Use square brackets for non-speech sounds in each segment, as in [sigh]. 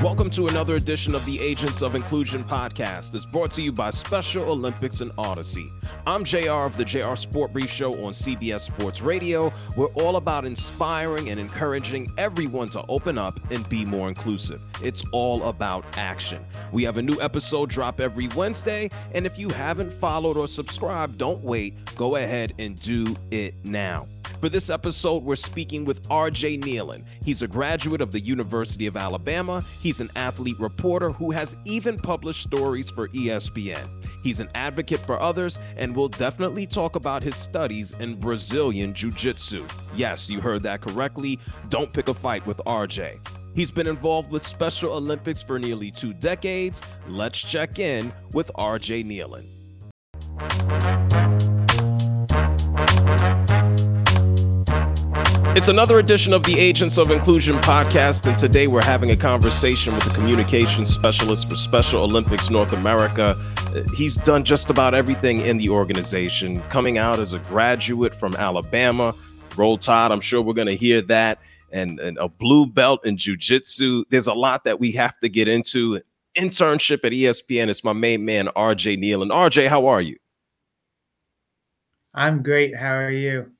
Welcome to another edition of the Agents of Inclusion podcast. It's brought to you by Special Olympics and Audacy. I'm JR of the JR Sport Brief Show on CBS Sports Radio. We're all about inspiring and encouraging everyone to open up and be more inclusive. It's all about action. We have a new episode drop every Wednesday, and if you haven't followed or subscribed, don't wait. Go ahead and do it now. For this episode, we're speaking with RJ Nealon. He's a graduate of the University of Alabama. He's an athlete reporter who has even published stories for ESPN. He's an advocate for others and will definitely talk about his studies in Brazilian Jiu Jitsu. Yes, you heard that correctly. Don't pick a fight with RJ. He's been involved with Special Olympics for nearly two decades. Let's check in with RJ Nealon. It's another edition of the Agents of Inclusion podcast, and today we're having a conversation with the communications specialist for Special Olympics North America. He's done just about everything in the organization, coming out as a graduate from Alabama. Roll Tide, I'm sure we're going to hear that, and, and a blue belt in jujitsu. There's a lot that we have to get into. Internship at ESPN It's my main man, RJ Neal. And RJ, how are you? I'm great. How are you?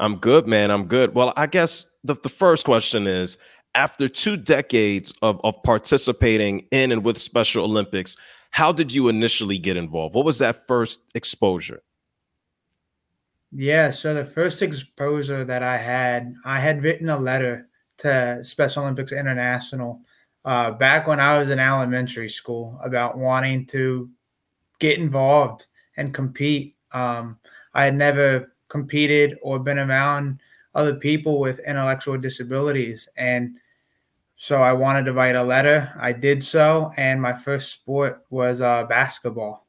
I'm good, man. I'm good. Well, I guess the, the first question is after two decades of, of participating in and with Special Olympics, how did you initially get involved? What was that first exposure? Yeah, so the first exposure that I had, I had written a letter to Special Olympics International uh, back when I was in elementary school about wanting to get involved and compete. Um, I had never competed or been around other people with intellectual disabilities. And so I wanted to write a letter. I did so. And my first sport was uh, basketball.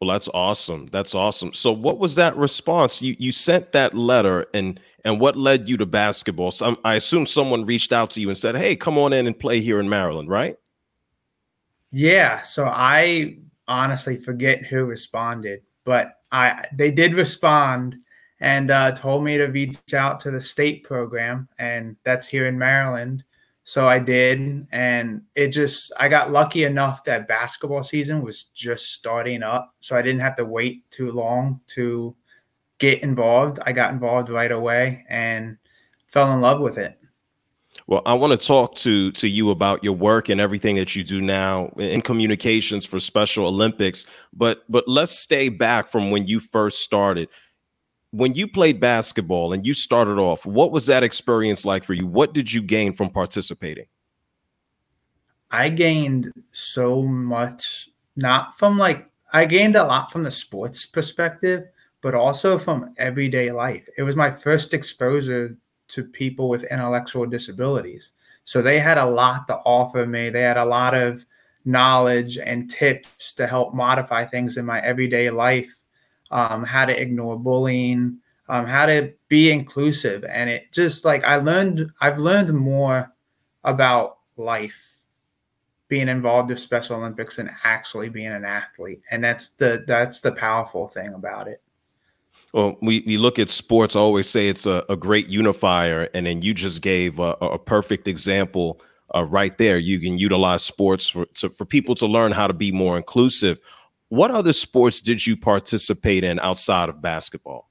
Well, that's awesome. That's awesome. So, what was that response? You you sent that letter, and and what led you to basketball? So, I assume someone reached out to you and said, "Hey, come on in and play here in Maryland," right? Yeah. So I honestly forget who responded, but I they did respond and uh, told me to reach out to the state program, and that's here in Maryland. So I did, and it just I got lucky enough that basketball season was just starting up, so I didn't have to wait too long to get involved. I got involved right away and fell in love with it. Well, I want to talk to to you about your work and everything that you do now in communications for Special Olympics, but but let's stay back from when you first started. When you played basketball and you started off, what was that experience like for you? What did you gain from participating? I gained so much not from like I gained a lot from the sports perspective, but also from everyday life. It was my first exposure to people with intellectual disabilities. So they had a lot to offer me. They had a lot of knowledge and tips to help modify things in my everyday life, um, how to ignore bullying, um, how to be inclusive. And it just like I learned, I've learned more about life being involved with Special Olympics and actually being an athlete. And that's the that's the powerful thing about it. Well, we, we look at sports, I always say it's a, a great unifier. And then you just gave a, a perfect example uh, right there. You can utilize sports for, to, for people to learn how to be more inclusive. What other sports did you participate in outside of basketball?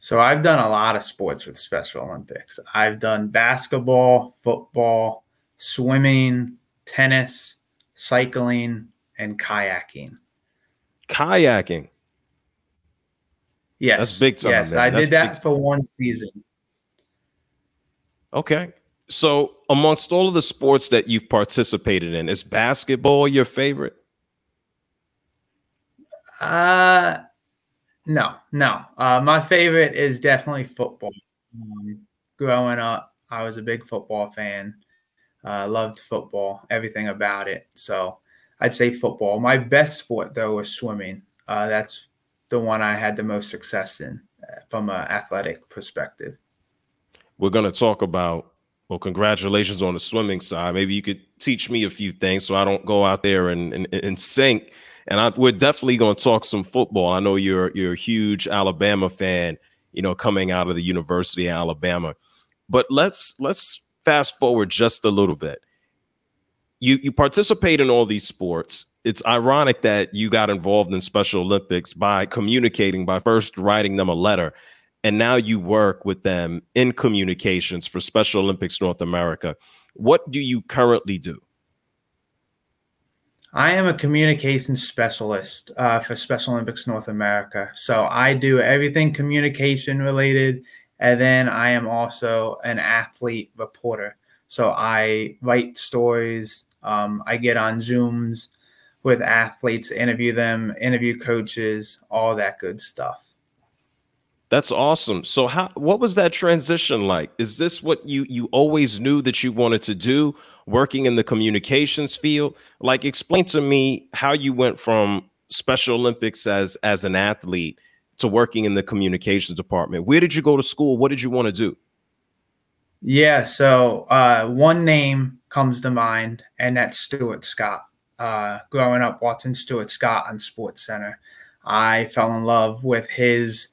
So I've done a lot of sports with Special Olympics. I've done basketball, football, swimming, tennis, cycling, and kayaking. Kayaking. Yes, that's big time. Yes, man. I That's did that for one season. Okay. So, amongst all of the sports that you've participated in, is basketball your favorite? Uh no, no. Uh, my favorite is definitely football. Um, growing up, I was a big football fan. Uh, loved football, everything about it. So I'd say football. My best sport though was swimming. Uh, that's the one I had the most success in uh, from an athletic perspective. We're going to talk about, well, congratulations on the swimming side. Maybe you could teach me a few things so I don't go out there and, and, and sink. And I, we're definitely going to talk some football. I know you're you're a huge Alabama fan, you know, coming out of the University of Alabama. But let's let's fast forward just a little bit. You you participate in all these sports. It's ironic that you got involved in Special Olympics by communicating by first writing them a letter and now you work with them in communications for Special Olympics North America. What do you currently do? I am a communications specialist uh, for Special Olympics North America. So I do everything communication related. And then I am also an athlete reporter. So I write stories. Um, I get on Zooms with athletes, interview them, interview coaches, all that good stuff. That's awesome. So how what was that transition like? Is this what you you always knew that you wanted to do working in the communications field? Like explain to me how you went from Special Olympics as as an athlete to working in the communications department. Where did you go to school? What did you want to do? Yeah, so uh, one name comes to mind, and that's Stuart Scott. Uh, growing up watching Stuart Scott on Sports Center, I fell in love with his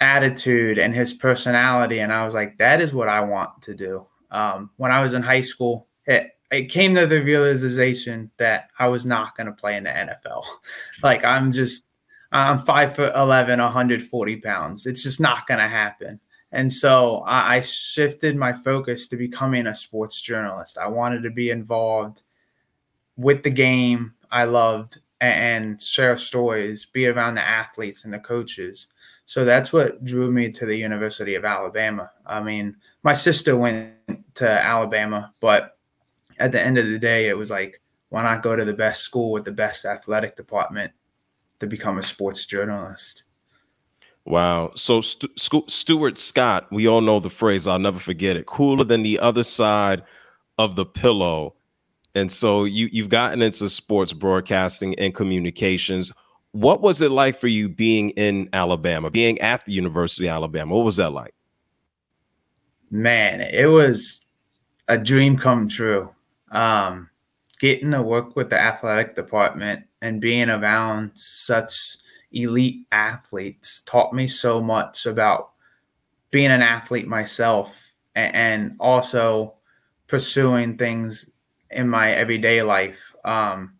attitude and his personality, and I was like, that is what I want to do. Um, when I was in high school, it it came to the realization that I was not going to play in the NFL. [laughs] like I'm just I'm five foot eleven, 140 pounds. It's just not going to happen. And so I, I shifted my focus to becoming a sports journalist. I wanted to be involved with the game I loved and share stories, be around the athletes and the coaches. So that's what drew me to the University of Alabama. I mean, my sister went to Alabama, but at the end of the day, it was like, why not go to the best school with the best athletic department to become a sports journalist? Wow. So Stu- Stuart Scott, we all know the phrase, I'll never forget it. Cooler than the other side of the pillow. And so you you've gotten into sports broadcasting and communications. What was it like for you being in Alabama, being at the University of Alabama? What was that like? Man, it was a dream come true. Um, getting to work with the athletic department and being around such elite athletes taught me so much about being an athlete myself and, also pursuing things in my everyday life. Um,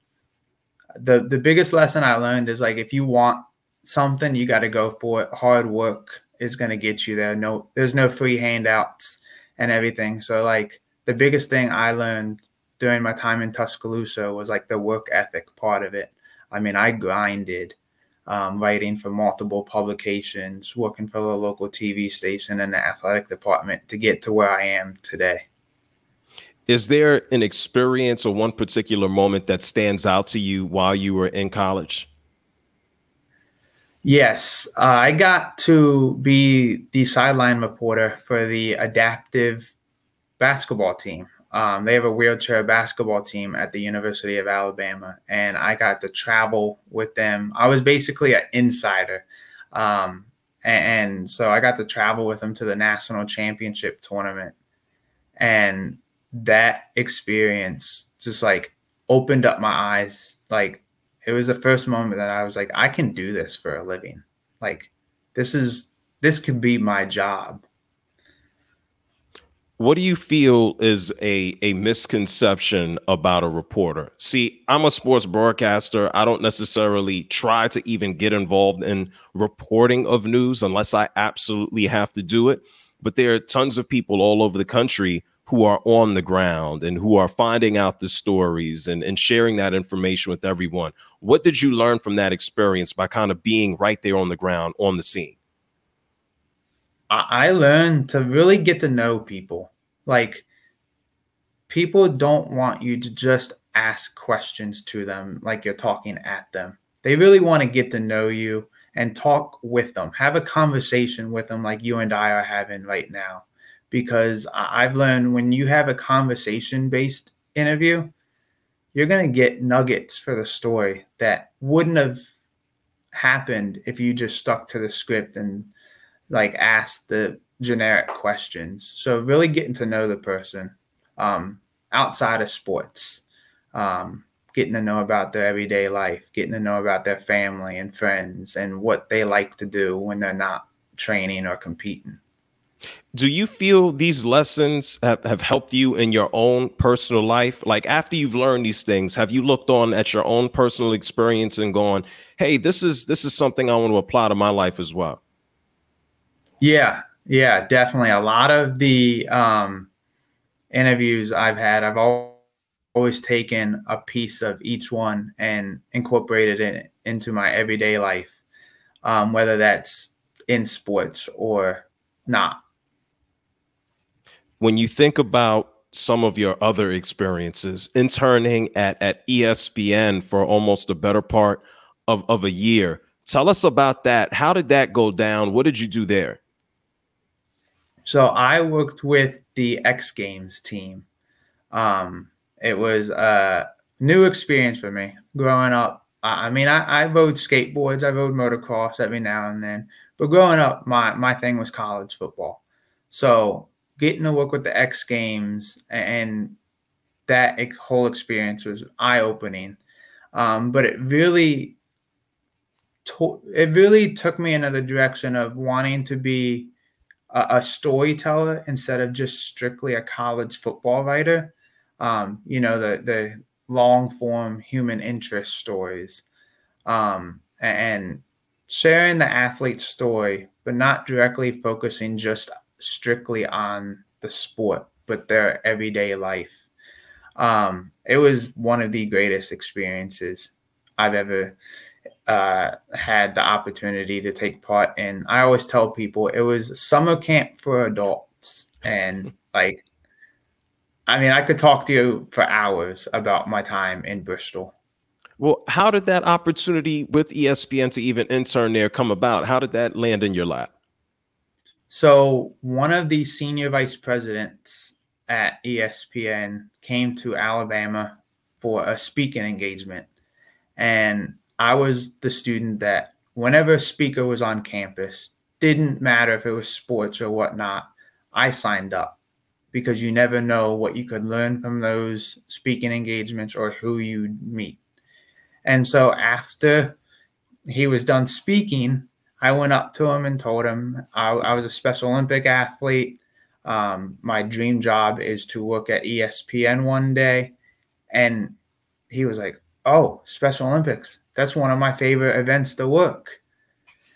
the the biggest lesson I learned is like if you want something, you got to go for it. Hard work is going to get you there. No, there's no free handouts and everything. So like the biggest thing I learned during my time in Tuscaloosa was like the work ethic part of it. I mean, I grinded, um, writing for multiple publications, working for the local TV station and the athletic department to get to where I am today. Is there an experience or one particular moment that stands out to you while you were in college? Yes, uh, I got to be the sideline reporter for the adaptive basketball team. Um, they have a wheelchair basketball team at the University of Alabama, and I got to travel with them. I was basically an insider. Um, and, and so I got to travel with them to the national championship tournament. And that experience just like opened up my eyes. Like it was the first moment that I was like, I can do this for a living. Like this is this could be my job. What do you feel is a, a misconception about a reporter? See, I'm a sports broadcaster. I don't necessarily try to even get involved in reporting of news unless I absolutely have to do it. But there are tons of people all over the country who are on the ground and who are finding out the stories and, and sharing that information with everyone. What did you learn from that experience by kind of being right there on the ground on the scene? I learned to really get to know people. Like, people don't want you to just ask questions to them like you're talking at them. They really want to get to know you and talk with them, have a conversation with them like you and I are having right now. Because I've learned when you have a conversation based interview, you're going to get nuggets for the story that wouldn't have happened if you just stuck to the script and like ask the generic questions. So really getting to know the person um, outside of sports, um, getting to know about their everyday life, getting to know about their family and friends and what they like to do when they're not training or competing. Do you feel these lessons have, have helped you in your own personal life? Like after you've learned these things, have you looked on at your own personal experience and gone, hey, this is this is something I want to apply to my life as well? Yeah, yeah, definitely. A lot of the um, interviews I've had, I've always taken a piece of each one and incorporated it into my everyday life, um, whether that's in sports or not. When you think about some of your other experiences, interning at, at ESPN for almost the better part of, of a year, tell us about that. How did that go down? What did you do there? So I worked with the X Games team. Um, it was a new experience for me growing up. I mean, I, I rode skateboards, I rode motocross every now and then, but growing up, my my thing was college football. So getting to work with the X Games and that whole experience was eye opening. Um, but it really, it really took me in another direction of wanting to be a, a storyteller instead of just strictly a college football writer. Um, you know, the the long form human interest stories, um, and sharing the athlete's story, but not directly focusing just strictly on the sport, but their everyday life. Um, it was one of the greatest experiences I've ever uh, had the opportunity to take part in. I always tell people it was summer camp for adults, and [laughs] like, I mean, I could talk to you for hours about my time in Bristol. Well, how did that opportunity with ESPN to even intern there come about? How did that land in your lap? So, one of the senior vice presidents at ESPN came to Alabama for a speaking engagement. And I was the student that whenever a speaker was on campus, didn't matter if it was sports or whatnot, I signed up because you never know what you could learn from those speaking engagements or who you'd meet. And so after he was done speaking, I went up to him and told him I, I was a Special Olympic athlete. Um, my dream job is to work at ESPN one day. And he was like, Oh, Special Olympics that's one of my favorite events to work.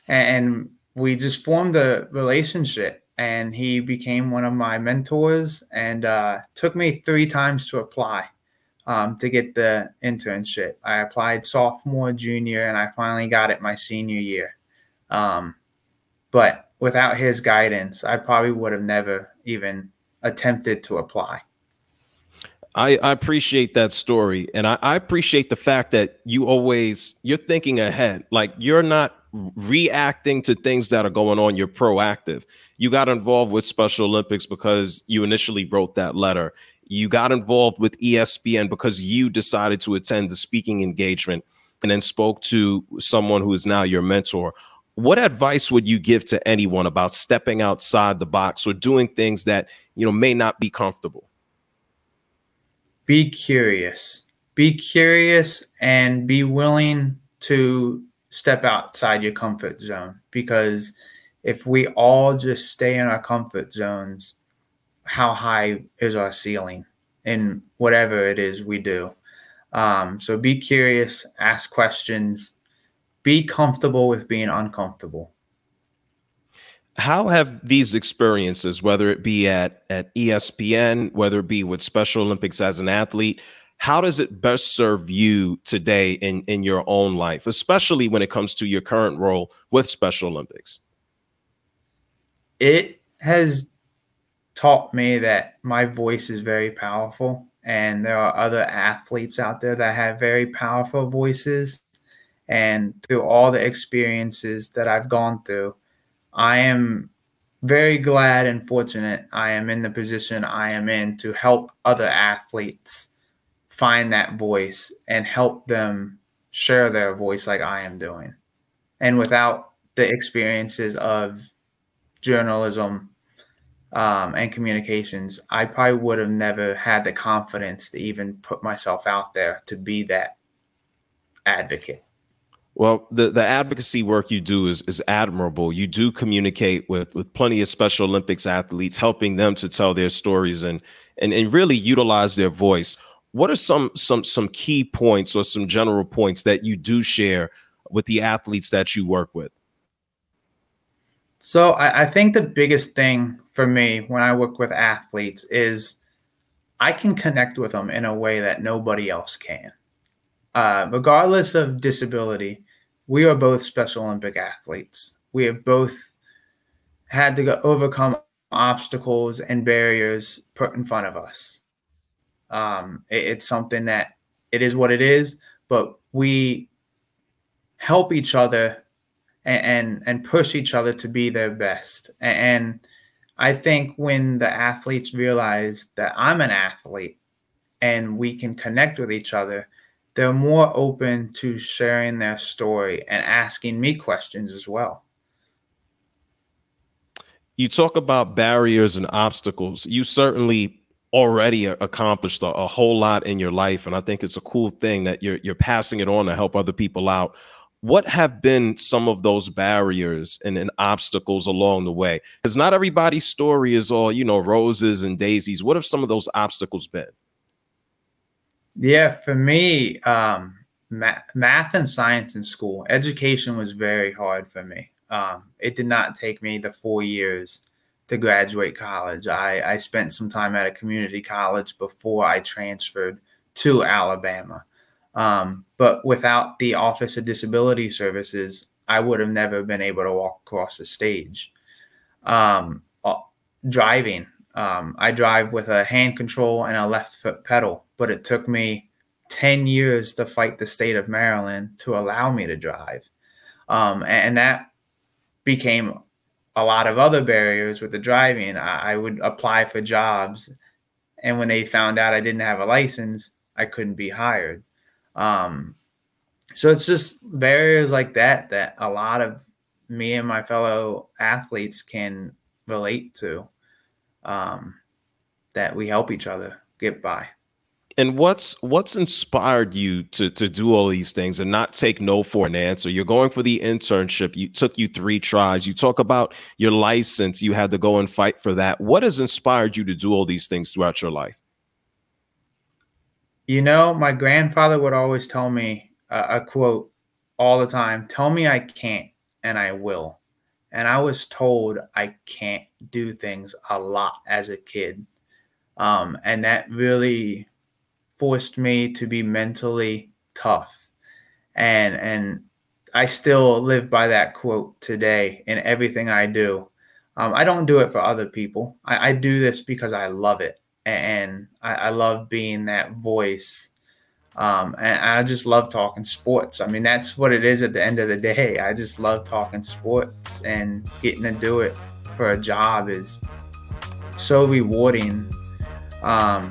And we just formed a relationship and he became one of my mentors and uh, took me three times to apply um, to get the internship. I applied sophomore, junior, and I finally got it my senior year. Um, but without his guidance, I probably would have never even attempted to apply. I, I appreciate that story. And I, I appreciate the fact that you always you're thinking ahead. Like you're not reacting to things that are going on. You're proactive. You got involved with Special Olympics because you initially wrote that letter. You got involved with ESPN because you decided to attend the speaking engagement and then spoke to someone who is now your mentor. What advice would you give to anyone about stepping outside the box or doing things that you know may not be comfortable? Be curious. Be curious and be willing to step outside your comfort zone because if we all just stay in our comfort zones, how high is our ceiling in whatever it is we do? Um, so be curious, ask questions, be comfortable with being uncomfortable. How have these experiences, whether it be at, at ESPN, whether it be with Special Olympics as an athlete, how does it best serve you today in, in your own life, especially when it comes to your current role with Special Olympics? It has taught me that my voice is very powerful and there are other athletes out there that have very powerful voices and through all the experiences that I've gone through I am very glad and fortunate I am in the position I am in to help other athletes find that voice and help them share their voice like I am doing. And without the experiences of journalism um, and communications, I probably would have never had the confidence to even put myself out there to be that advocate. Well, the, the advocacy work you do is, is admirable. You do communicate with, with plenty of Special Olympics athletes, helping them to tell their stories and, and, and really utilize their voice. What are some some some key points or some general points that you do share with the athletes that you work with? So I, I think the biggest thing for me when I work with athletes is I can connect with them in a way that nobody else can. Uh, regardless of disability, we are both Special Olympic athletes. We have both had to overcome obstacles and barriers put in front of us. Um, it, it's something that it is what it is, but we help each other and, and, and push each other to be their best. And I think when the athletes realize that I'm an athlete and we can connect with each other, they're more open to sharing their story and asking me questions as well. You talk about barriers and obstacles. You certainly already accomplished a, a, whole lot in your life, and I think it's a cool thing that you're you're passing it on to help other people out. What have been some of those barriers and, and obstacles along the way? Because not everybody's story is all you know roses and daisies. What have some of those obstacles been? Yeah, for me, um, math, math and science in school, education was very hard for me. Um, it did not take me the four years to graduate college. I, I spent some time at a community college before I transferred to Alabama. Um, but without the Office of Disability Services, I would have never been able to walk across the stage. Um, uh, driving, um, I drive with a hand control and a left foot pedal, but it took me 10 years to fight the state of Maryland to allow me to drive. Um, and, that became a lot of other barriers with the driving. I, I, would apply for jobs, and when they found out I didn't have a license, I couldn't be hired. Um, so it's just barriers like that that a lot of me and my fellow athletes can relate to um, that we help each other get by. And what's what's inspired you to to do all these things and not take no for an answer? You're going for the internship. You took you three tries. You talk about your license. You had to go and fight for that. What has inspired you to do all these things throughout your life? You know, my grandfather would always tell me a quote all the time: "Tell me I can't, and I will." and I was told I can't do things a lot as a kid. Um, and that really forced me to be mentally tough. And and I still live by that quote today in everything I do. Um, I don't do it for other people. I, I do this because I love it, and I, I love being that voice um, and I just love talking sports. I mean, that's what it is at the end of the day. I just love talking sports and getting to do it for a job is so rewarding. Um,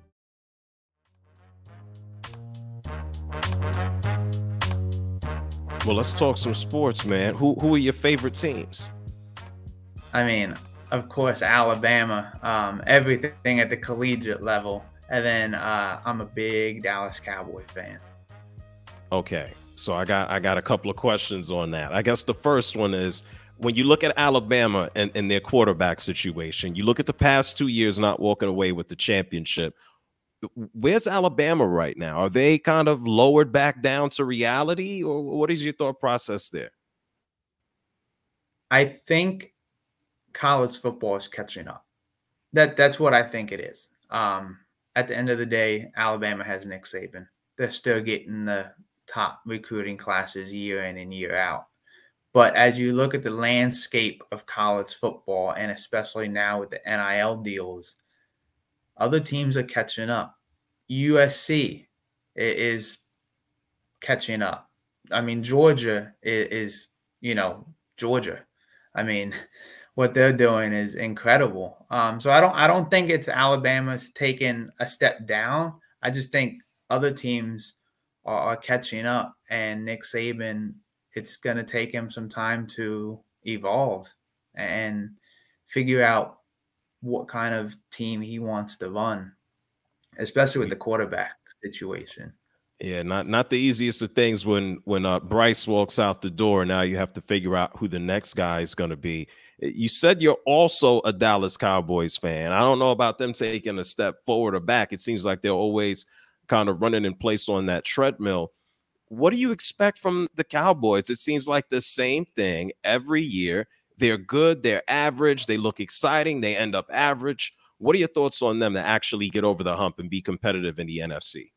Well, let's talk some sports, man. Who who are your favorite teams? I mean, of course, Alabama. Um, everything at the collegiate level, and then uh, I'm a big Dallas Cowboy fan. Okay, so I got I got a couple of questions on that. I guess the first one is when you look at Alabama and, and their quarterback situation, you look at the past two years not walking away with the championship where's Alabama right now? Are they kind of lowered back down to reality, or what is your thought process there? I think college football is catching up. That that's what I think it is. Um, at the end of the day, Alabama has Nick Saban. They're still getting the top recruiting classes year in and year out. But as you look at the landscape of college football, and especially now with the NIL deals, other teams are catching up. USC is catching up. I mean, Georgia is, you know, Georgia. I mean, [laughs] what they're doing is incredible. Um, so I don't I don't think it's Alabama's taking a step down. I just think other teams are, are catching up, and Nick Saban, it's going to take him some time to evolve and figure out what kind of team he wants to run, especially with the quarterback situation. Yeah, not not the easiest of things when when uh, Bryce walks out the door. Now you have to figure out who the next guy is going to be. You said you're also a Dallas Cowboys fan. I don't know about them taking a step forward or back. It seems like they're always kind of running in place on that treadmill. What do you expect from the Cowboys? It seems like the same thing every year. They're good, they're average, they look exciting, they end up average. What are your thoughts on them to actually get over the hump and be competitive in the NFC?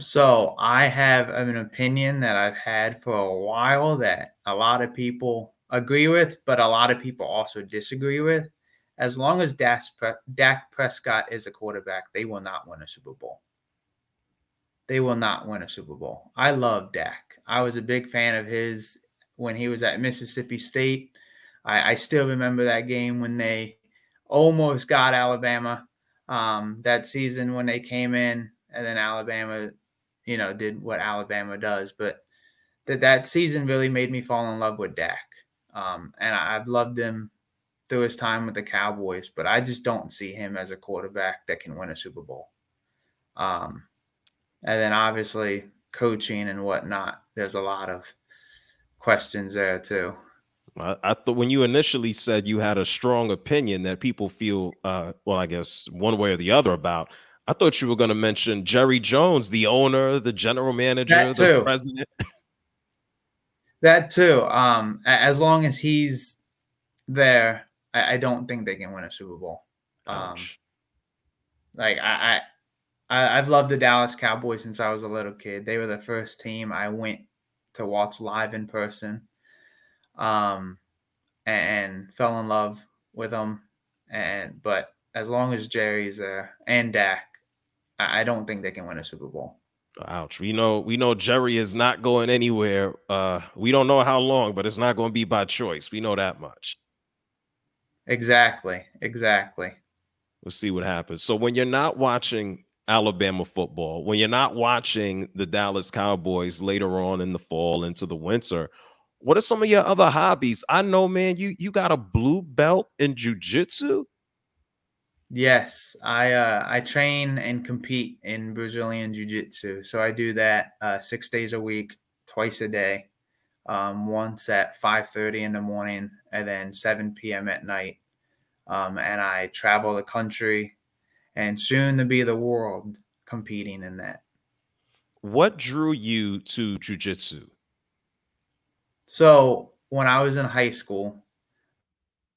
So, I have an opinion that I've had for a while that a lot of people agree with, but a lot of people also disagree with. As long as Dak Prescott is a quarterback, they will not win a Super Bowl. They will not win a Super Bowl. I love Dak. I was a big fan of his when he was at Mississippi State. I, I still remember that game when they almost got Alabama um, that season when they came in, and then Alabama, you know, did what Alabama does. But that that season really made me fall in love with Dak, um, and I've loved him through his time with the Cowboys. But I just don't see him as a quarterback that can win a Super Bowl. Um, and then obviously coaching and whatnot. There's a lot of questions there too. I, I thought when you initially said you had a strong opinion that people feel, uh, well, I guess one way or the other about. I thought you were going to mention Jerry Jones, the owner, the general manager, the president. [laughs] that too. Um, as long as he's there, I, I, don't think they can win a Super Bowl. Um, like I, I, I've loved the Dallas Cowboys since I was a little kid. They were the first team I went to watch live in person. um, and, fell in love with him. And but as long as Jerry's there and Dak, I, I don't think they can win a Super Bowl. Ouch. We know we know Jerry is not going anywhere. Uh we don't know how long, but it's not going to be by choice. We know that much. Exactly. Exactly. We'll see what happens. So when you're not watching Alabama football, when you're not watching the Dallas Cowboys later on in the fall into the winter, what are some of your other hobbies? I know, man, you you got a blue belt in jujitsu. Yes, I uh, I train and compete in Brazilian jiu-jitsu. So I do that uh, six days a week, twice a day. Um, once at 5:30 in the morning, and then 7 p.m. at night. Um, and I travel the country, and soon to be the world competing in that. What drew you to jujitsu? So when I was in high school,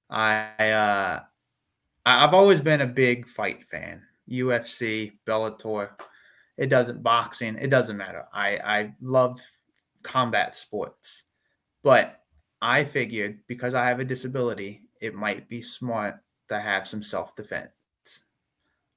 I uh, I've always been a big fight fan. UFC, Bellator. It doesn't boxing. It doesn't matter. I I love combat sports, but I figured because I have a disability, it might be smart to have some self defense,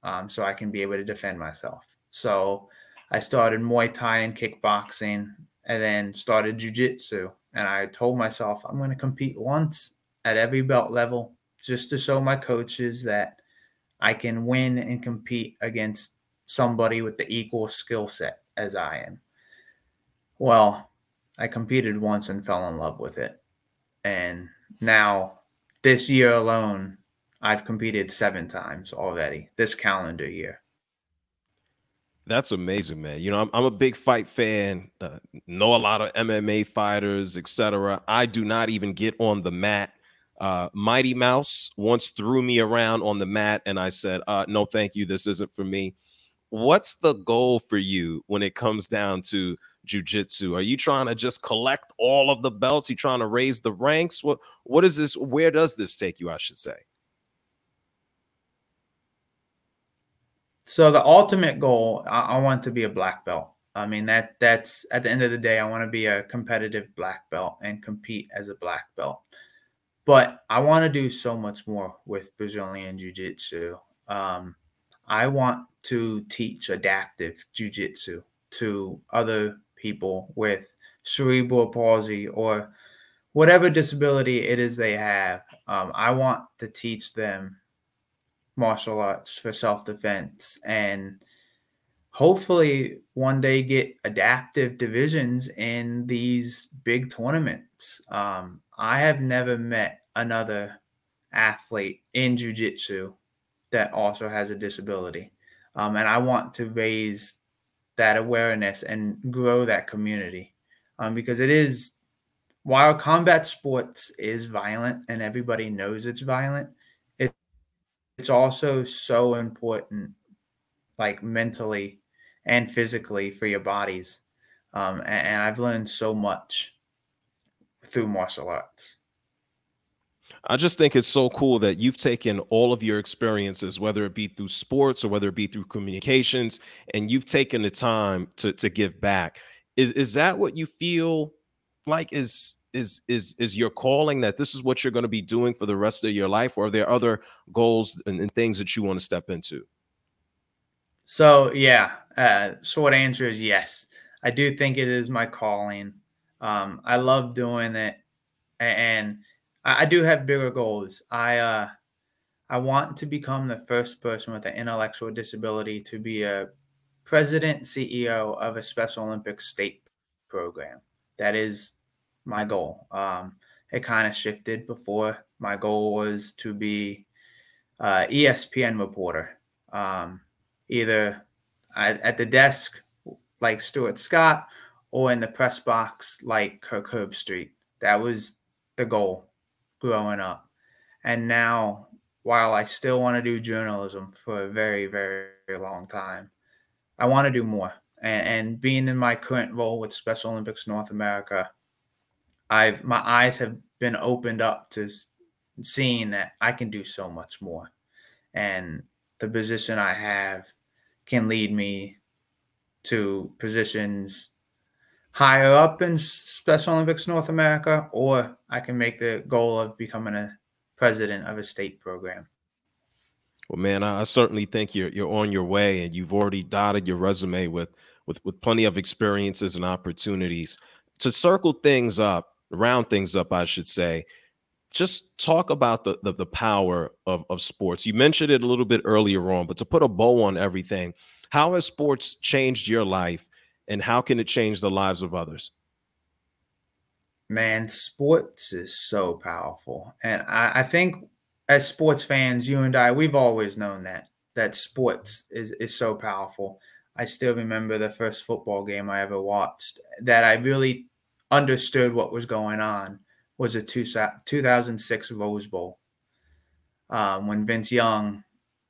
um, so I can be able to defend myself. So I started Muay Thai and kickboxing, and then started jujitsu. And I told myself I'm going to compete once at every belt level just to show my coaches that I can win and compete against somebody with the equal skill set as I am. Well, I competed once and fell in love with it. And now, this year alone, I've competed seven times already this calendar year. That's amazing, man. You know, I'm, I'm a big fight fan. Uh, know a lot of MMA fighters, etc. I do not even get on the mat. Uh, Mighty Mouse once threw me around on the mat, and I said, uh, "No, thank you. This isn't for me." What's the goal for you when it comes down to jujitsu? Are you trying to just collect all of the belts? Are You trying to raise the ranks? What What is this? Where does this take you? I should say. So the ultimate goal, I, I want to be a black belt. I mean that that's at the end of the day, I want to be a competitive black belt and compete as a black belt. But I want to do so much more with Brazilian Jiu Jitsu. Um, I want to teach adaptive Jiu Jitsu to other people with cerebral palsy or whatever disability it is they have. Um, I want to teach them martial arts for self defense and hopefully one day get adaptive divisions in these big tournaments. Um, I have never met another athlete in jiu-jitsu that also has a disability. Um, and I want to raise that awareness and grow that community um, because it is, while combat sports is violent and everybody knows it's violent, it's also so important like mentally and physically for your bodies um, and, and i've learned so much through martial arts I just think it's so cool that you've taken all of your experiences, whether it be through sports or whether it be through communications, and you've taken the time to to give back. Is is that what you feel like is is is is your calling that this is what you're going to be doing for the rest of your life or are there other goals and, and things that you want to step into? So yeah uh, short answer is yes. I do think it is my calling. Um, i love doing it and I, I do have bigger goals. I uh, i want to become the first person with an intellectual disability to be a president ceo of a special olympics state program. That is my goal. Um, it kind of shifted before. My goal was to be uh, ESPN reporter, um, either at, at, the desk like Stuart Scott or in the press box like Kirk Herbstreit. That was the goal growing up. And now, while I still want to do journalism for a very, very, very long time, I want to do more. And, and being in my current role with Special Olympics North America, I've my eyes have been opened up to seeing that I can do so much more, and the position I have can lead me to positions higher up in Special Olympics North America, or I can make the goal of becoming a president of a state program. Well, man, I certainly think you're you're on your way, and you've already dotted your resume with with with plenty of experiences and opportunities. To circle things up, round things up, I should say. Just talk about the, the the, power of, of sports. You mentioned it a little bit earlier on, but to put a bow on everything, how has sports changed your life and how can it change the lives of others? Man, sports is so powerful. And I, I think as sports fans, you and I, we've always known that that sports is, is so powerful. I still remember the first football game I ever watched that I really understood what was going on was a two, 2006 Rose Bowl um, when Vince Young,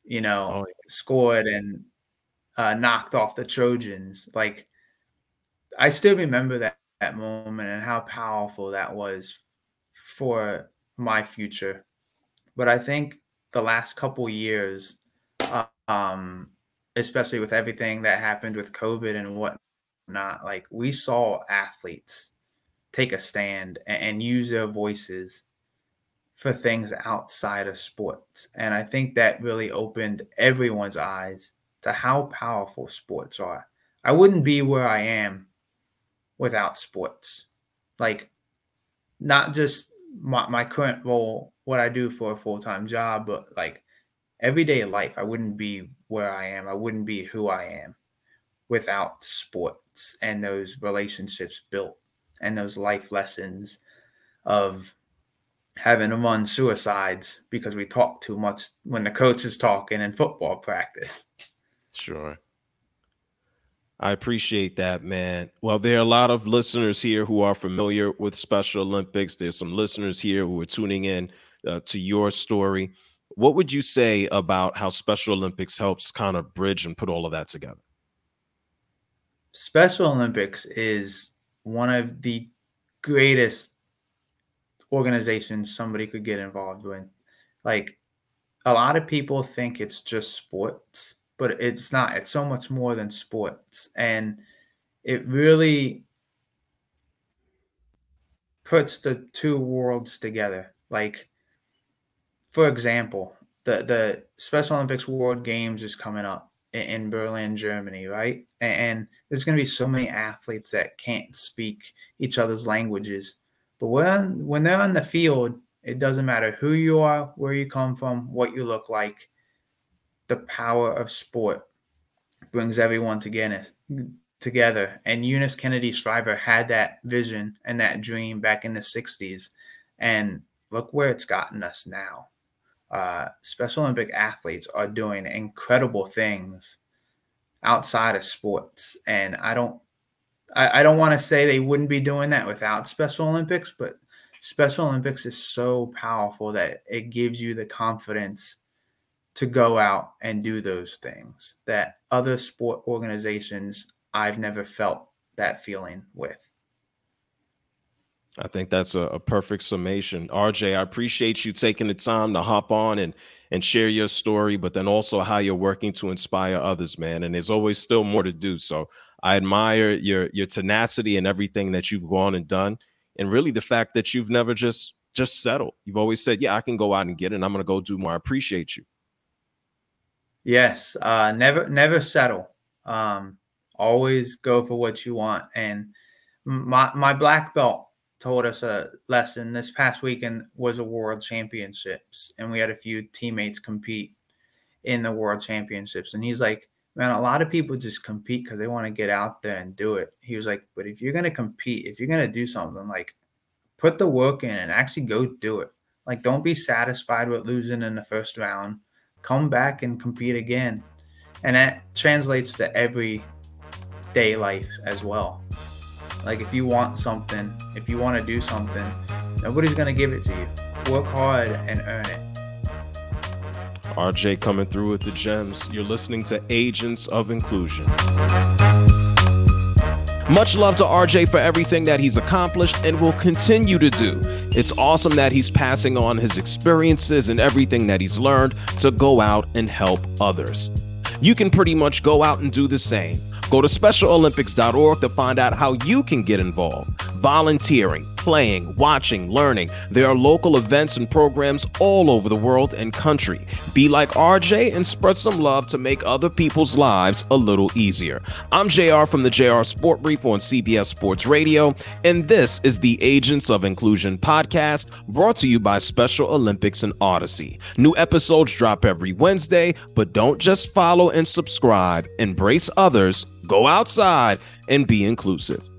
you know, oh, yeah. scored and uh, knocked off the Trojans. Like, I still remember that, that moment and how powerful that was for my future. But I think the last couple years, um, especially with everything that happened with COVID and whatnot, like we saw athletes take a stand and, use their voices for things outside of sports. And I think that really opened everyone's eyes to how powerful sports are. I wouldn't be where I am without sports. Like, not just my, my current role, what I do for a full time job, but like everyday life, I wouldn't be where I am. I wouldn't be who I am without sports and those relationships built and those life lessons of having to run suicides because we talk too much when the coach is talking in football practice. Sure. I appreciate that, man. Well, there are a lot of listeners here who are familiar with Special Olympics. There's some listeners here who are tuning in uh, to your story. What would you say about how Special Olympics helps kind of bridge and put all of that together? Special Olympics is one of the greatest organizations somebody could get involved with. Like a lot of people think it's just sports, but it's not. It's so much more than sports. And it really puts the two worlds together. Like, for example, the, the Special Olympics World Games is coming up in, in Berlin, Germany, right? And, and there's going to be so many athletes that can't speak each other's languages. But when when they're on the field, it doesn't matter who you are, where you come from, what you look like. The power of sport brings everyone together. Together, and Eunice Kennedy Shriver had that vision and that dream back in the '60s, and look where it's gotten us now. Uh, Special Olympic athletes are doing incredible things outside of sports. And I don't I, I don't want to say they wouldn't be doing that without Special Olympics, but Special Olympics is so powerful that it gives you the confidence to go out and do those things that other sport organizations I've never felt that feeling with. I think that's a, a, perfect summation. RJ, I appreciate you taking the time to hop on and and share your story, but then also how you're working to inspire others, man. And there's always still more to do. So I admire your your tenacity and everything that you've gone and done, and really the fact that you've never just just settled. You've always said, "Yeah, I can go out and get it. and I'm going to go do more." I appreciate you. Yes, uh, never never settle. Um, always go for what you want. And my my black belt told us a lesson this past weekend was a world championships and we had a few teammates compete in the world championships and he's like man a lot of people just compete because they want to get out there and do it. He was like but if you're going to compete if you're going to do something like put the work in and actually go do it. Like don't be satisfied with losing in the first round. Come back and compete again. And that translates to every day life as well like if you want something, if you want to do something, nobody's gonna give it to you. Work hard and earn it. RJ coming through with the gems. You're listening to Agents of Inclusion. Much love to RJ for everything that he's accomplished and will continue to do. It's awesome that he's passing on his experiences and everything that he's learned to go out and help others. You can pretty much go out and do the same Go to specialolympics.org to find out how you can get involved. Volunteering, playing, watching, learning. There are local events and programs all over the world and country. Be like RJ and spread some love to make other people's lives a little easier. I'm JR from the JR Sport Brief on CBS Sports Radio, and this is the Agents of Inclusion podcast brought to you by Special Olympics and Audacy. New episodes drop every Wednesday, but don't just follow and subscribe. Embrace others, go outside, and be inclusive.